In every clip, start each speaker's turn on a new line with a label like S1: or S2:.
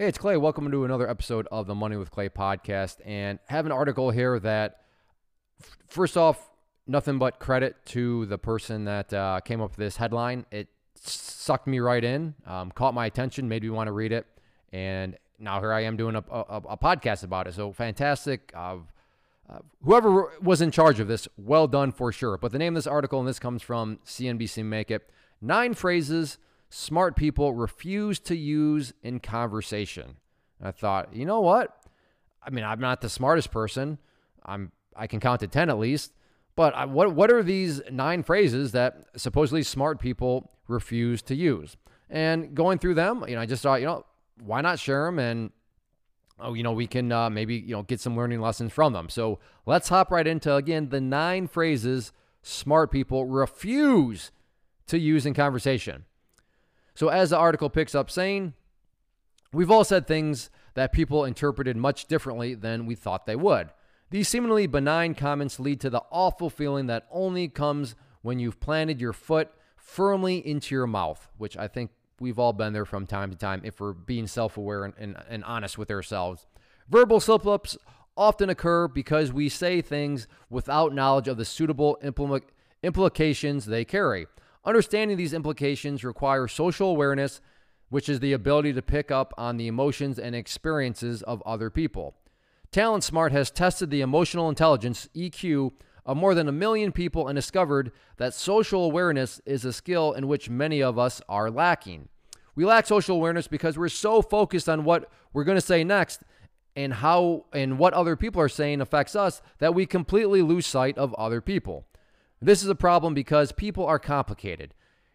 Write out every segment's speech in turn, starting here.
S1: Hey, it's Clay. Welcome to another episode of the Money with Clay podcast. And have an article here that, first off, nothing but credit to the person that uh, came up with this headline. It sucked me right in, um, caught my attention, made me want to read it. And now here I am doing a, a, a podcast about it. So fantastic. Uh, uh, whoever was in charge of this, well done for sure. But the name of this article, and this comes from CNBC Make It Nine Phrases Smart People Refuse to Use in Conversation. And I thought, you know what? I mean, I'm not the smartest person. I'm I can count to 10 at least. But I, what what are these nine phrases that supposedly smart people refuse to use? And going through them, you know, I just thought, you know, why not share them and oh, you know, we can uh, maybe you know get some learning lessons from them. So let's hop right into again the nine phrases smart people refuse to use in conversation. So as the article picks up saying, we've all said things that people interpreted much differently than we thought they would. These seemingly benign comments lead to the awful feeling that only comes when you've planted your foot firmly into your mouth, which I think we've all been there from time to time if we're being self aware and, and, and, honest with ourselves. Verbal slip ups often occur because we say things without knowledge of the suitable impl- implications they carry. Understanding these implications requires social awareness, which is the ability to pick up on the emotions and experiences of other people. Talent Smart has tested the emotional intelligence, EQ, of more than a million people and discovered that social awareness is a skill in which many of us are lacking. We lack social awareness because we're so focused on what we're going to say next and how and what other people are saying affects us that we completely lose sight of other people. This is a problem because people are complicated.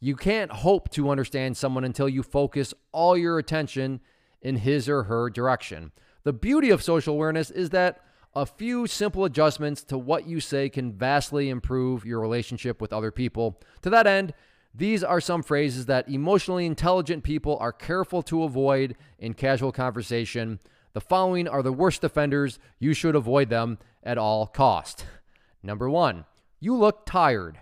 S1: You can't hope to understand someone until you focus all your attention in his or her direction. The beauty of social awareness is that a few simple adjustments to what you say can vastly improve your relationship with other people. To that end, these are some phrases that emotionally intelligent people are careful to avoid in casual conversation. The following are the worst offenders. You should avoid them at all cost. Number 1, you look tired.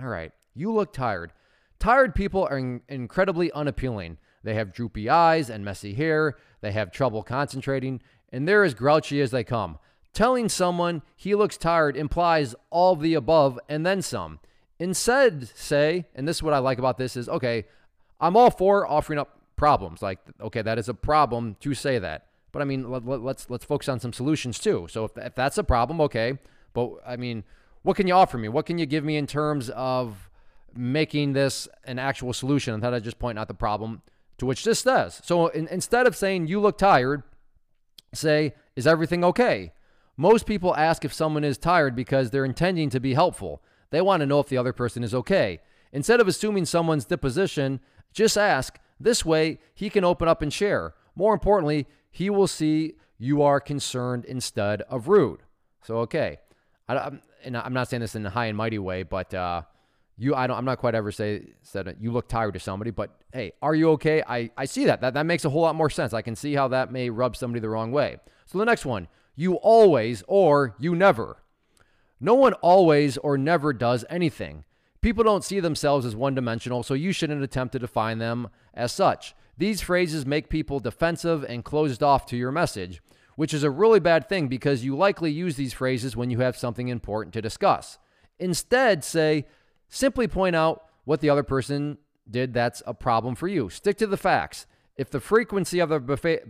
S1: All right, you look tired. Tired people are in- incredibly unappealing. They have droopy eyes and messy hair. They have trouble concentrating, and they're as grouchy as they come. Telling someone he looks tired implies all of the above and then some. Instead, say, and this is what I like about this is okay, I'm all for offering up problems. Like, okay, that is a problem to say that. But I mean, let, us let's, let's focus on some solutions too. So if, if that's a problem, okay. But I mean, what can you offer me? What can you give me in terms of making this an actual solution? Instead of just point out the problem, to which this does. So in, instead of saying you look tired, say, is everything okay? Most people ask if someone is tired because they're intending to be helpful. They want to know if the other person is okay. Instead of assuming someone's disposition, just ask. This way, he can open up and share. More importantly, he will see you are concerned instead of rude. So, okay. I, am and I'm not saying this in a high and mighty way, but uh, you, I don't, I'm not quite ever say said you look tired to somebody, but hey, are you okay? I, I see that. That that makes a whole lot more sense. I can see how that may rub somebody the wrong way. So the next one, you always or you never. No one always or never does anything. People don't see themselves as one dimensional, so you shouldn't attempt to define them as such. These phrases make people defensive and closed off to your message, which is a really bad thing because you likely use these phrases when you have something important to discuss. Instead, say, simply point out what the other person did that's a problem for you. Stick to the facts. If the frequency of the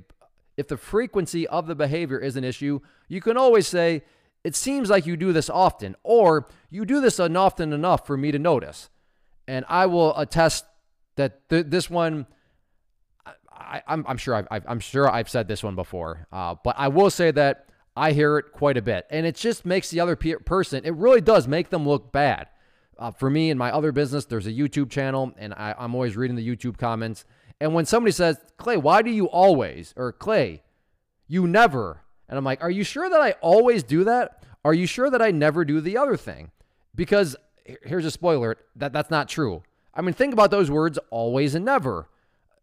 S1: if the frequency of the behavior is an issue, you can always say, It seems like you do this often, or you do this often enough for me to notice. And I will attest that th- this one, I, am sure I've, I'm sure I've said this one before, uh, but I will say that I hear it quite a bit, and it just makes the other pe- person. It really does make them look bad. Uh, for me in my other business, there's a YouTube channel, and I, I'm always reading the YouTube comments, and when somebody says, Clay, why do you always, or Clay, you never, and I'm like, are you sure that I always do that? Are you sure that I never do the other thing? Because here's a spoiler that that's not true. I mean, think about those words always and never.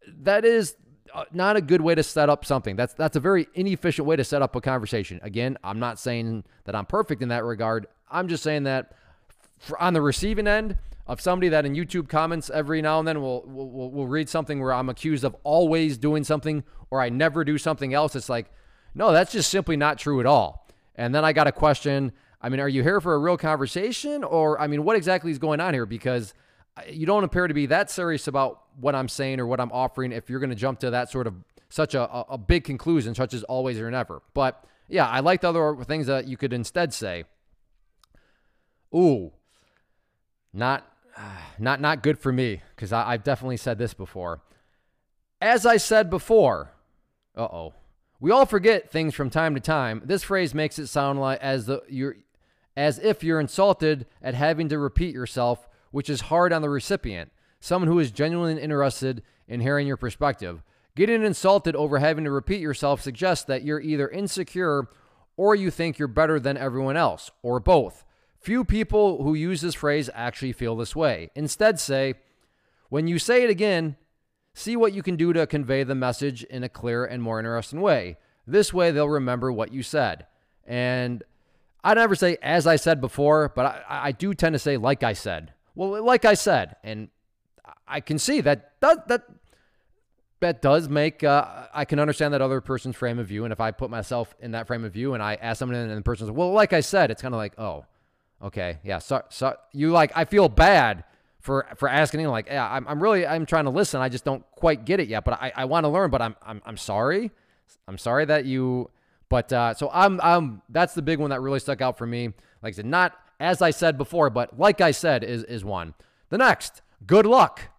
S1: That is Uh, not a good way to set up something. That's that's a very inefficient way to set up a conversation. Again, I'm not saying that I'm perfect in that regard. I'm just saying that on the receiving end, of somebody that in YouTube comments every now and then will will will read something where I'm accused of always doing something or I never do something else. It's like, no, that's just simply not true at all. And then I got a question. I mean, are you here for a real conversation or I mean, what exactly is going on here? Because you don't appear to be that serious about what I'm saying or what I'm offering if you're going to jump to that sort of such a, a big conclusion, such as always or never. But yeah, I like the other things that you could instead say. Ooh, not not not good for me because I've definitely said this before. As I said before, uh oh, we all forget things from time to time. This phrase makes it sound like as the you're as if you're insulted at having to repeat yourself, which is hard on the recipient, someone who is genuinely interested in hearing your perspective. Getting insulted over having to repeat yourself suggests that you're either insecure or you think you're better than everyone else, or both. Few people who use this phrase actually feel this way. Instead, say, when you say it again, see what you can do to convey the message in a clear and more interesting way. This way, they'll remember what you said. And I never say, as I said before, but I, I do tend to say, like I said. Well, like I said. And I can see that that, that that does make uh, I can understand that other person's frame of view, and if I put myself in that frame of view and I ask someone and the person's well, like I said, it's kind of like, oh, Okay, yeah. So, so you like I feel bad for for asking. Like, yeah, I'm, I'm really I'm trying to listen. I just don't quite get it yet, but I, I want to learn. But I'm I'm I'm sorry. I'm sorry that you. But uh, so I'm I'm that's the big one that really stuck out for me. Like I said, not as I said before, but like I said is is one. The next, good luck.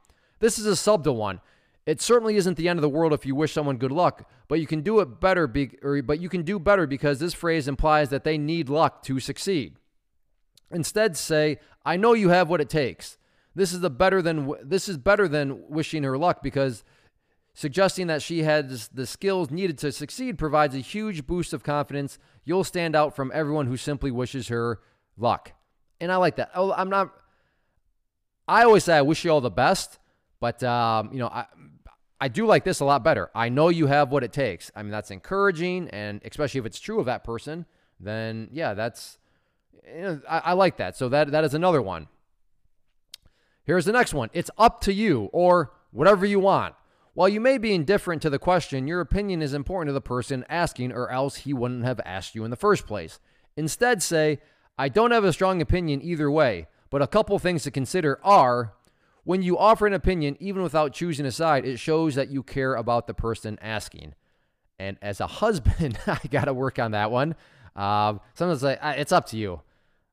S1: This is a subtle one. It certainly isn't the end of the world if you wish someone good luck, but you can do it better. Be, or, but you can do better because this phrase implies that they need luck to succeed. Instead, say, I know you have what it takes. This is the better than this is better than wishing her luck because suggesting that she has the skills needed to succeed provides a huge boost of confidence. You'll stand out from everyone who simply wishes her luck. And I like that. Oh, I'm not I always say I wish you all the best, but um, you know, I I do like this a lot better. I know you have what it takes. I mean, that's encouraging, and especially if it's true of that person, then yeah, that's you know, I, I like that. So that that is another one. Here's the next one. It's up to you or whatever you want. While you may be indifferent to the question, your opinion is important to the person asking, or else he wouldn't have asked you in the first place. Instead, say, I don't have a strong opinion either way, but a couple things to consider are when you offer an opinion, even without choosing a side, it shows that you care about the person asking. And as a husband, I got to work on that one. Um, sometimes like, it's up to you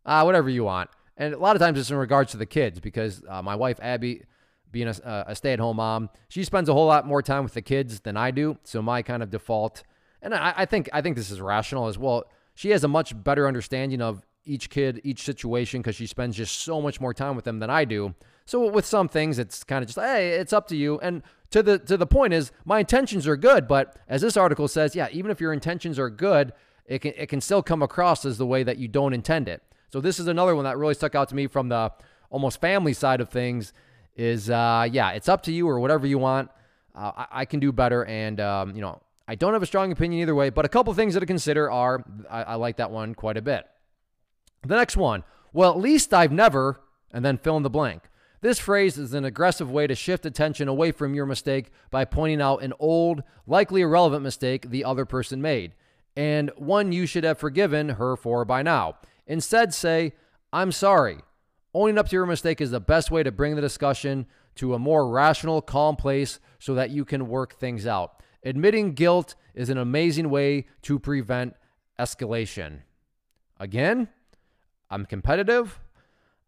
S1: uh, whatever you want. And a lot of times it's in regards to the kids because uh, my wife, Abby, being a, a stay at home mom, she spends a whole lot more time with the kids than I do. So my kind of default, and I, I think I think this is rational as well. She has a much better understanding of each kid, each situation, because she spends just so much more time with them than I do. So with some things, it's kind of just hey, it's up to you. And to the to the point is, my intentions are good, but as this article says, yeah, even if your intentions are good, it can it can still come across as the way that you don't intend it. So this is another one that really stuck out to me from the almost family side of things. Is uh, yeah, it's up to you or whatever you want. Uh, I, I, can do better, and um, you know I don't have a strong opinion either way. But a couple things that to consider are I, I like that one quite a bit. The next one, well, at least I've never, and then fill in the blank. This phrase is an aggressive way to shift attention away from your mistake by pointing out an old, likely irrelevant mistake the other person made, and one you should have forgiven her for by now. Instead, say, I'm sorry. Owning up to your mistake is the best way to bring the discussion to a more rational, calm place so that you can work things out. Admitting guilt is an amazing way to prevent escalation. Again, I'm competitive.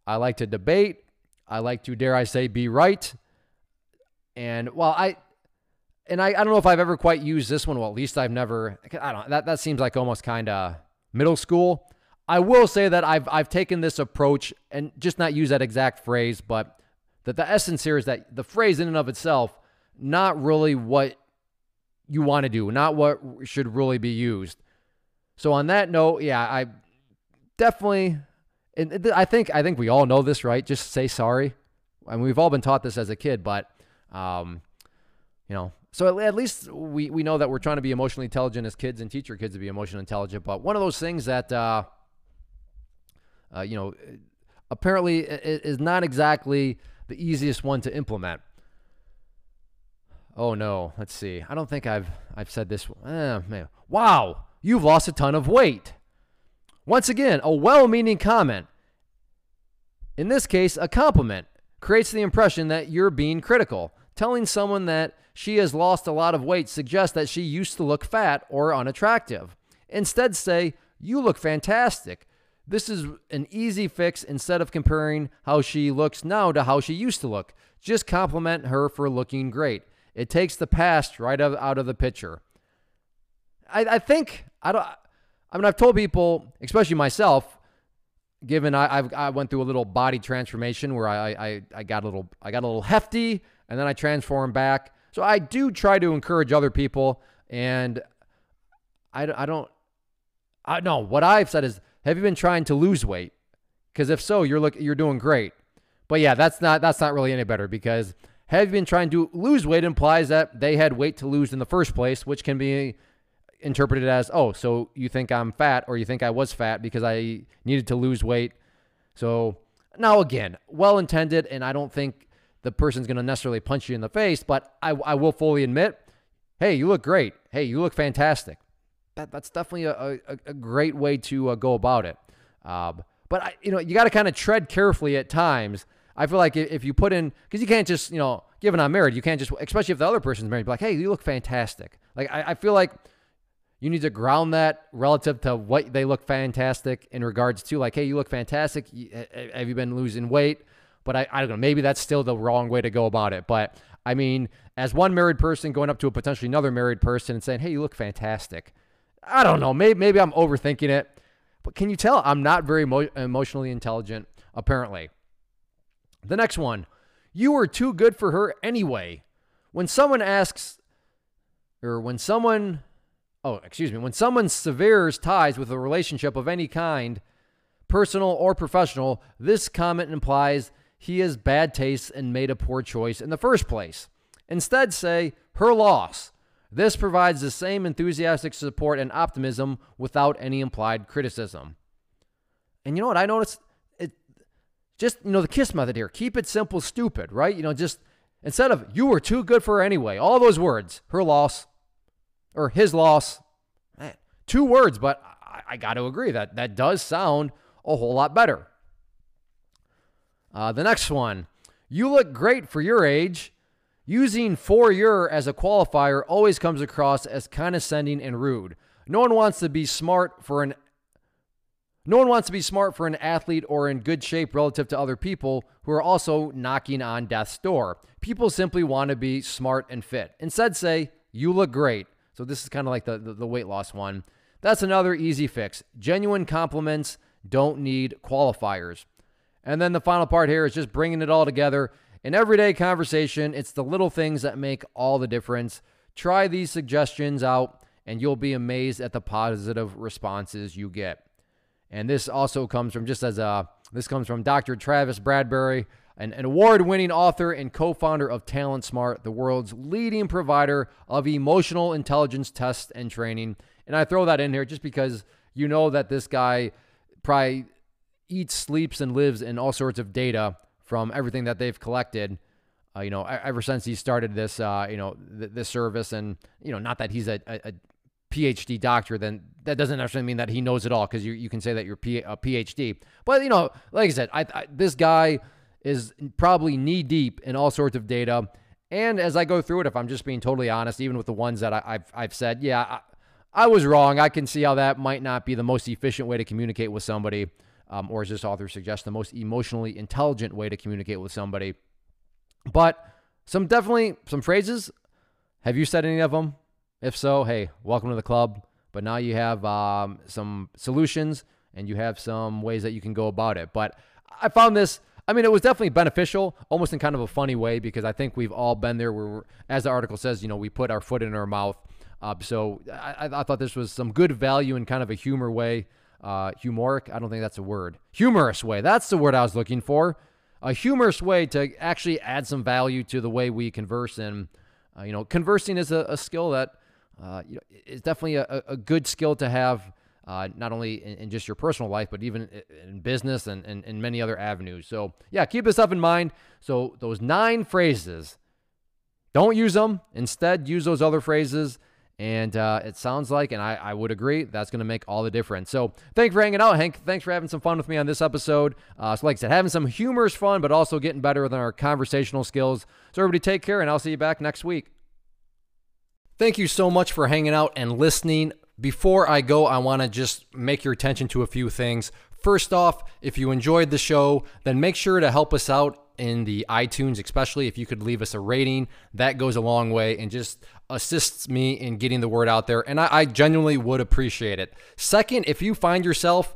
S1: I like to debate. I like to, dare I say, be right. And while I, and I, I don't know if I've ever quite used this one. Well, at least I've never, I don't, that, that seems like almost kind of middle school. I will say that I've I've taken this approach and just not use that exact phrase, but that the essence here is that the phrase in and of itself, not really what you want to do, not what should really be used. So on that note, yeah, I definitely, and I think I think we all know this, right? Just say sorry. I mean, we've all been taught this as a kid, but um, you know, so at, least we we know that we're trying to be emotionally intelligent as kids and teach our kids to be emotionally intelligent. But one of those things that uh, uh, you know, apparently is not exactly the easiest one to implement. Oh no, let's see. I don't think I've I've said this. Eh, man. Wow, you've lost a ton of weight. Once again, a well-meaning comment. In this case, a compliment creates the impression that you're being critical. Telling someone that she has lost a lot of weight suggests that she used to look fat or unattractive. Instead, say, You look fantastic. This is an easy fix instead of comparing how she looks now to how she used to look. Just compliment her for looking great. It takes the past right out of the picture. I, I think I don't. I mean, I've told people, especially myself, given I, I've, I went through a little body transformation where I, I I got a little I got a little hefty and then I transformed back. So I do try to encourage other people, and I, I don't. I know what I've said is have you been trying to lose weight? Because if so, you're look you're doing great. But yeah, that's not that's not really any better because have you been trying to lose weight implies that they had weight to lose in the first place, which can be interpreted as, oh, so you think I'm fat or you think I was fat because I needed to lose weight. So now again, well intended, and I don't think the person's going to necessarily punch you in the face, but I, I will fully admit, hey, you look great. Hey, you look fantastic that, that's definitely a, a, a great way to uh, go about it. Um, but I, you know, you got to kind of tread carefully at times. I feel like if you put in, because you can't just, you know, given I'm married, you can't just, especially if the other person's married, be like, hey, you look fantastic. Like, I, I feel like you need to ground that relative to what they look fantastic in regards to, like, hey, you look fantastic. Have you been losing weight? But I, I don't know. Maybe that's still the wrong way to go about it. But I mean, as one married person going up to a potentially another married person and saying, hey, you look fantastic. I don't know. Maybe maybe I'm overthinking it, but can you tell I'm not very emo- emotionally intelligent? Apparently. The next one, you were too good for her anyway. When someone asks, or when someone, oh, excuse me, when someone severes ties with a relationship of any kind, personal or professional, this comment implies he has bad taste and made a poor choice in the first place. Instead, say, her loss. This provides the same enthusiastic support and optimism without any implied criticism. And you know what I noticed? It just, you know, the kiss method here. Keep it simple, stupid, right? You know, just instead of you were too good for her anyway, all those words, her loss or his loss. Man, two words, but I, I got to agree that that does sound a whole lot better. Uh, the next one, you look great for your age. Using for your as a qualifier always comes across as condescending and rude. No one wants to be smart for an no one wants to be smart for an athlete or in good shape relative to other people who are also knocking on death's door. People simply want to be smart and fit. Instead, say, You look great. So, this is kind of like the, the, the weight loss one. That's another easy fix. Genuine compliments don't need qualifiers. And then the final part here is just bringing it all together. In everyday conversation, it's the little things that make all the difference. Try these suggestions out, and you'll be amazed at the positive responses you get. And this also comes from just as a this comes from Dr. Travis Bradberry, an, an award-winning author and co-founder of Talent Smart, the world's leading provider of emotional intelligence tests and training. And I throw that in here just because you know that this guy probably eats, sleeps, and lives in all sorts of data from everything that they've collected. Uh, you know, ever since he started this, uh, you know, th- this service, and you know, not that he's a, a, a, PhD doctor, then that doesn't necessarily mean that he knows it all, because you you can say that you're P- a PhD. But you know, like I said, I, I, this guy is probably knee deep in all sorts of data. And as I go through it, if I'm just being totally honest, even with the ones that I, have I've said, yeah, I, I was wrong. I can see how that might not be the most efficient way to communicate with somebody um, or as this author suggests, the most emotionally intelligent way to communicate with somebody. But some definitely some phrases. Have you said any of them? If so, hey, welcome to the club. But now you have um, some solutions and you have some ways that you can go about it. But I found this. I mean, it was definitely beneficial, almost in kind of a funny way, because I think we've all been there. Where, as the article says, you know, we put our foot in our mouth. Uh, so I, I thought this was some good value in kind of a humor way uh, humoric. I don't think that's a word. Humorous way. That's the word I was looking for. A humorous way to actually add some value to the way we converse. And, uh, you know, conversing is a, a skill that, uh, you know, is definitely a, a, good skill to have uh, not only in, in, just your personal life, but even in business and, and many other avenues. So, yeah, keep this up in mind. So, those nine phrases, don't use them. Instead, use those other phrases. And uh, it sounds like, and I, I would agree, that's going to make all the difference. So thanks for hanging out, Hank. Thanks for having some fun with me on this episode. Uh, so, like I said, having some humorous fun, but also getting better with our conversational skills. So, everybody, take care, and I'll see you back next week. Thank you so much for hanging out and listening. Before I go, I want to just make your attention to a few things. First off, if you enjoyed the show, then make sure to help us out in the iTunes, especially if you could leave us a rating. That goes a long way and just assists me in getting the word out there. And I, I genuinely would appreciate it. Second, if you find yourself